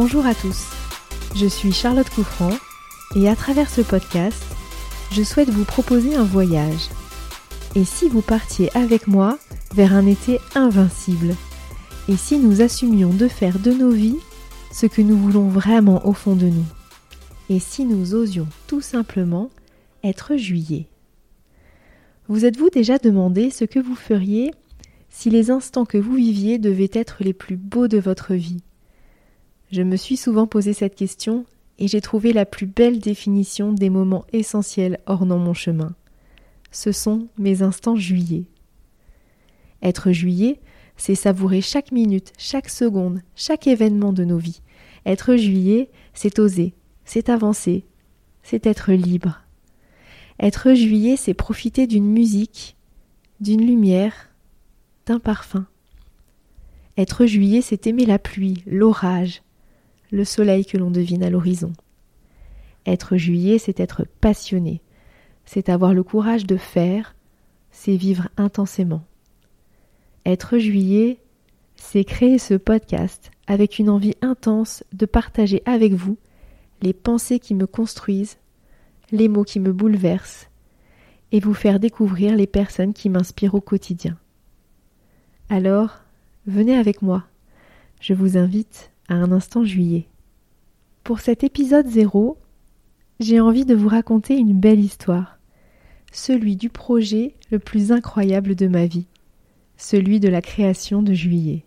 Bonjour à tous, je suis Charlotte Couffrand et à travers ce podcast, je souhaite vous proposer un voyage. Et si vous partiez avec moi vers un été invincible? Et si nous assumions de faire de nos vies ce que nous voulons vraiment au fond de nous? Et si nous osions tout simplement être juillet? Vous êtes-vous déjà demandé ce que vous feriez si les instants que vous viviez devaient être les plus beaux de votre vie? Je me suis souvent posé cette question et j'ai trouvé la plus belle définition des moments essentiels ornant mon chemin. Ce sont mes instants juillet. Être juillet, c'est savourer chaque minute, chaque seconde, chaque événement de nos vies. Être juillet, c'est oser, c'est avancer, c'est être libre. Être juillet, c'est profiter d'une musique, d'une lumière, d'un parfum. Être juillet, c'est aimer la pluie, l'orage, le soleil que l'on devine à l'horizon. Être juillet, c'est être passionné, c'est avoir le courage de faire, c'est vivre intensément. Être juillet, c'est créer ce podcast avec une envie intense de partager avec vous les pensées qui me construisent, les mots qui me bouleversent, et vous faire découvrir les personnes qui m'inspirent au quotidien. Alors, venez avec moi. Je vous invite à un instant juillet. Pour cet épisode zéro, j'ai envie de vous raconter une belle histoire, celui du projet le plus incroyable de ma vie, celui de la création de juillet.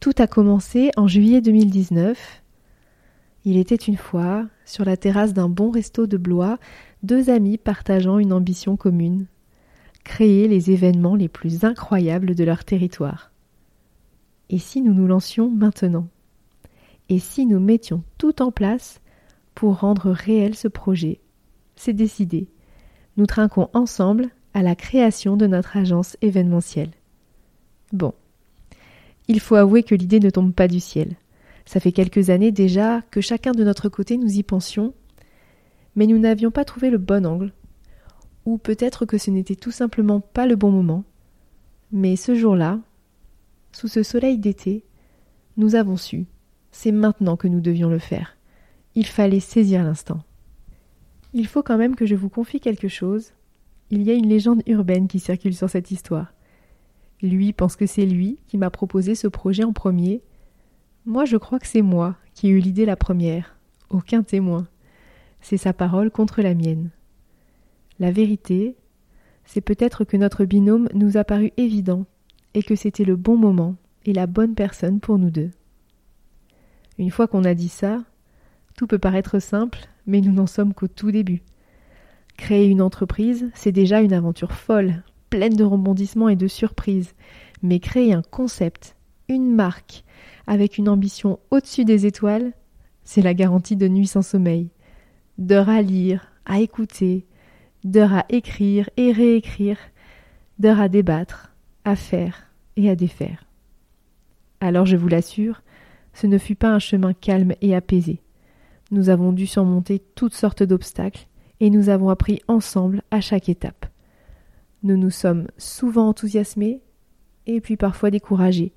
Tout a commencé en juillet 2019. Il était une fois, sur la terrasse d'un bon resto de Blois, deux amis partageant une ambition commune créer les événements les plus incroyables de leur territoire. Et si nous nous lancions maintenant? Et si nous mettions tout en place pour rendre réel ce projet? C'est décidé. Nous trinquons ensemble à la création de notre agence événementielle. Bon. Il faut avouer que l'idée ne tombe pas du ciel. Ça fait quelques années déjà que chacun de notre côté nous y pensions, mais nous n'avions pas trouvé le bon angle, ou peut-être que ce n'était tout simplement pas le bon moment. Mais ce jour-là, sous ce soleil d'été, nous avons su, c'est maintenant que nous devions le faire. Il fallait saisir l'instant. Il faut quand même que je vous confie quelque chose. Il y a une légende urbaine qui circule sur cette histoire. Lui pense que c'est lui qui m'a proposé ce projet en premier. Moi je crois que c'est moi qui ai eu l'idée la première. Aucun témoin. C'est sa parole contre la mienne. La vérité, c'est peut-être que notre binôme nous a paru évident et que c'était le bon moment et la bonne personne pour nous deux. Une fois qu'on a dit ça, tout peut paraître simple, mais nous n'en sommes qu'au tout début. Créer une entreprise, c'est déjà une aventure folle, pleine de rebondissements et de surprises, mais créer un concept, une marque, avec une ambition au-dessus des étoiles, c'est la garantie de nuit sans sommeil, d'heures à lire, à écouter, d'heures à écrire et réécrire, d'heures à débattre, à faire et à défaire. Alors je vous l'assure, ce ne fut pas un chemin calme et apaisé. Nous avons dû surmonter toutes sortes d'obstacles et nous avons appris ensemble à chaque étape. Nous nous sommes souvent enthousiasmés et puis parfois découragés,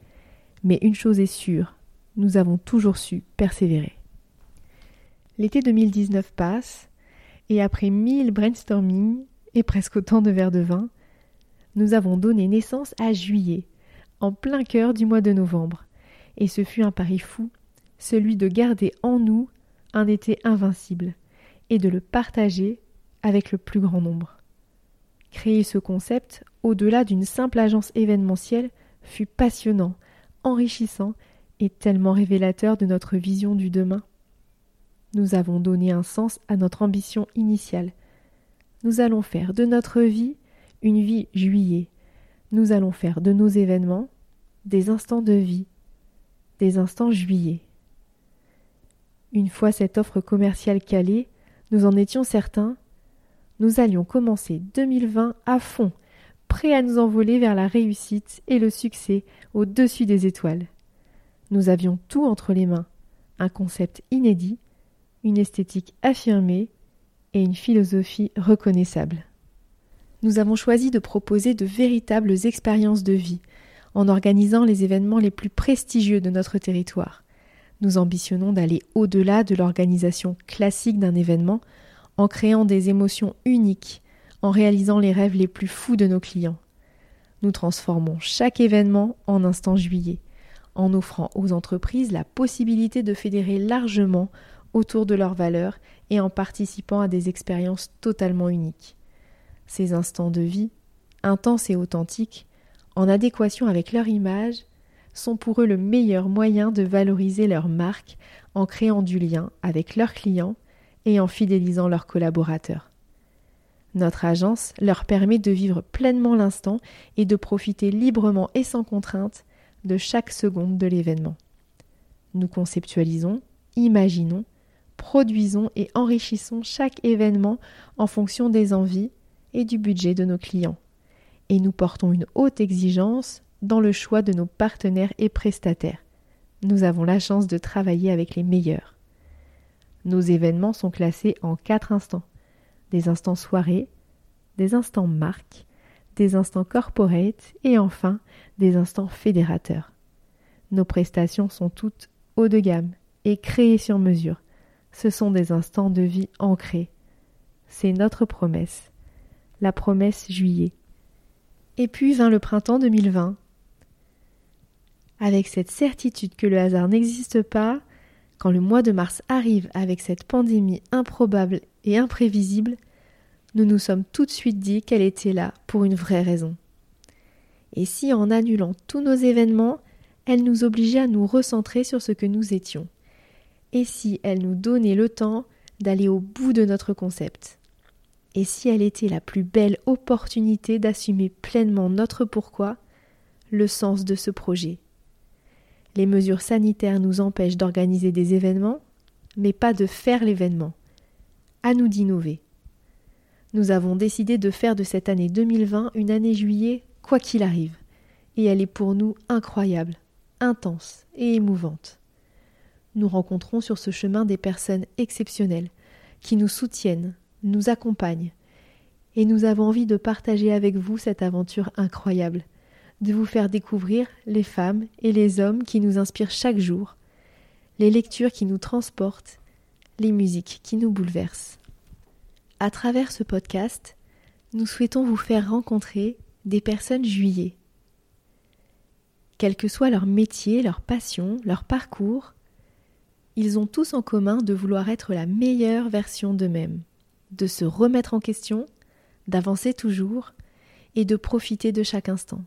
mais une chose est sûre, nous avons toujours su persévérer. L'été 2019 passe, et après mille brainstorming et presque autant de verres de vin, nous avons donné naissance à juillet, en plein cœur du mois de novembre, et ce fut un pari fou, celui de garder en nous un été invincible, et de le partager avec le plus grand nombre. Créer ce concept, au-delà d'une simple agence événementielle, fut passionnant, enrichissant et tellement révélateur de notre vision du demain. Nous avons donné un sens à notre ambition initiale. Nous allons faire de notre vie une vie juillet. Nous allons faire de nos événements des instants de vie, des instants juillet. Une fois cette offre commerciale calée, nous en étions certains, nous allions commencer 2020 à fond, prêts à nous envoler vers la réussite et le succès au-dessus des étoiles. Nous avions tout entre les mains, un concept inédit, une esthétique affirmée et une philosophie reconnaissable. Nous avons choisi de proposer de véritables expériences de vie en organisant les événements les plus prestigieux de notre territoire, Nous ambitionnons d'aller au-delà de l'organisation classique d'un événement en créant des émotions uniques, en réalisant les rêves les plus fous de nos clients. Nous transformons chaque événement en instant juillet, en offrant aux entreprises la possibilité de fédérer largement autour de leurs valeurs et en participant à des expériences totalement uniques. Ces instants de vie, intenses et authentiques, en adéquation avec leur image, sont pour eux le meilleur moyen de valoriser leur marque en créant du lien avec leurs clients et en fidélisant leurs collaborateurs. Notre agence leur permet de vivre pleinement l'instant et de profiter librement et sans contrainte de chaque seconde de l'événement. Nous conceptualisons, imaginons, produisons et enrichissons chaque événement en fonction des envies et du budget de nos clients. Et nous portons une haute exigence dans le choix de nos partenaires et prestataires. Nous avons la chance de travailler avec les meilleurs. Nos événements sont classés en quatre instants. Des instants soirée, des instants marque, des instants corporate et enfin des instants fédérateurs. Nos prestations sont toutes haut de gamme et créées sur mesure. Ce sont des instants de vie ancrés. C'est notre promesse. La promesse juillet. Et puis vint le printemps 2020 avec cette certitude que le hasard n'existe pas, quand le mois de mars arrive avec cette pandémie improbable et imprévisible, nous nous sommes tout de suite dit qu'elle était là pour une vraie raison. Et si en annulant tous nos événements, elle nous obligeait à nous recentrer sur ce que nous étions? Et si elle nous donnait le temps d'aller au bout de notre concept? Et si elle était la plus belle opportunité d'assumer pleinement notre pourquoi, le sens de ce projet les mesures sanitaires nous empêchent d'organiser des événements, mais pas de faire l'événement. À nous d'innover. Nous avons décidé de faire de cette année 2020 une année juillet quoi qu'il arrive, et elle est pour nous incroyable, intense et émouvante. Nous rencontrons sur ce chemin des personnes exceptionnelles qui nous soutiennent, nous accompagnent, et nous avons envie de partager avec vous cette aventure incroyable de vous faire découvrir les femmes et les hommes qui nous inspirent chaque jour, les lectures qui nous transportent, les musiques qui nous bouleversent. À travers ce podcast, nous souhaitons vous faire rencontrer des personnes juillet. Quel que soit leur métier, leur passion, leur parcours, ils ont tous en commun de vouloir être la meilleure version d'eux-mêmes, de se remettre en question, d'avancer toujours et de profiter de chaque instant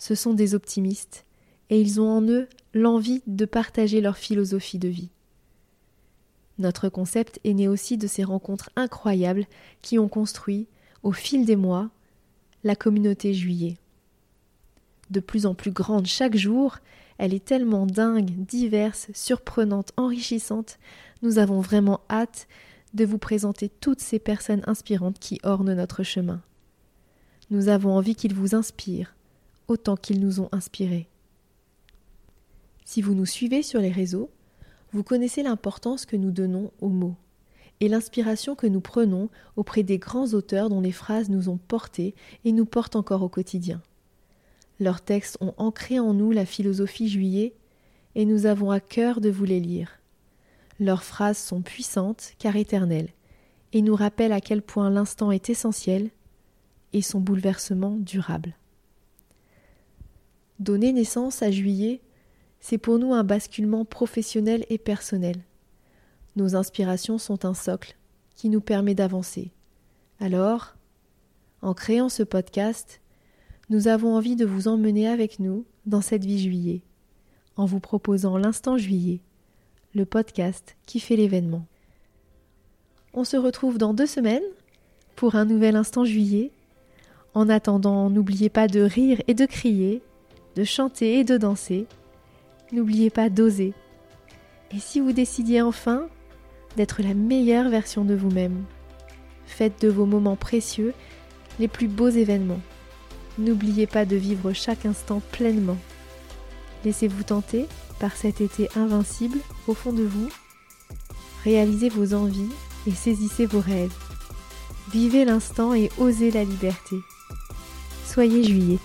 ce sont des optimistes, et ils ont en eux l'envie de partager leur philosophie de vie. Notre concept est né aussi de ces rencontres incroyables qui ont construit, au fil des mois, la communauté juillet. De plus en plus grande chaque jour, elle est tellement dingue, diverse, surprenante, enrichissante, nous avons vraiment hâte de vous présenter toutes ces personnes inspirantes qui ornent notre chemin. Nous avons envie qu'ils vous inspirent, autant qu'ils nous ont inspirés. Si vous nous suivez sur les réseaux, vous connaissez l'importance que nous donnons aux mots et l'inspiration que nous prenons auprès des grands auteurs dont les phrases nous ont portés et nous portent encore au quotidien. Leurs textes ont ancré en nous la philosophie juillet et nous avons à cœur de vous les lire. Leurs phrases sont puissantes car éternelles et nous rappellent à quel point l'instant est essentiel et son bouleversement durable. Donner naissance à Juillet, c'est pour nous un basculement professionnel et personnel. Nos inspirations sont un socle qui nous permet d'avancer. Alors, en créant ce podcast, nous avons envie de vous emmener avec nous dans cette vie juillet, en vous proposant l'instant juillet, le podcast qui fait l'événement. On se retrouve dans deux semaines pour un nouvel instant juillet. En attendant, n'oubliez pas de rire et de crier de chanter et de danser. N'oubliez pas d'oser. Et si vous décidiez enfin d'être la meilleure version de vous-même, faites de vos moments précieux les plus beaux événements. N'oubliez pas de vivre chaque instant pleinement. Laissez-vous tenter par cet été invincible au fond de vous. Réalisez vos envies et saisissez vos rêves. Vivez l'instant et osez la liberté. Soyez juillet.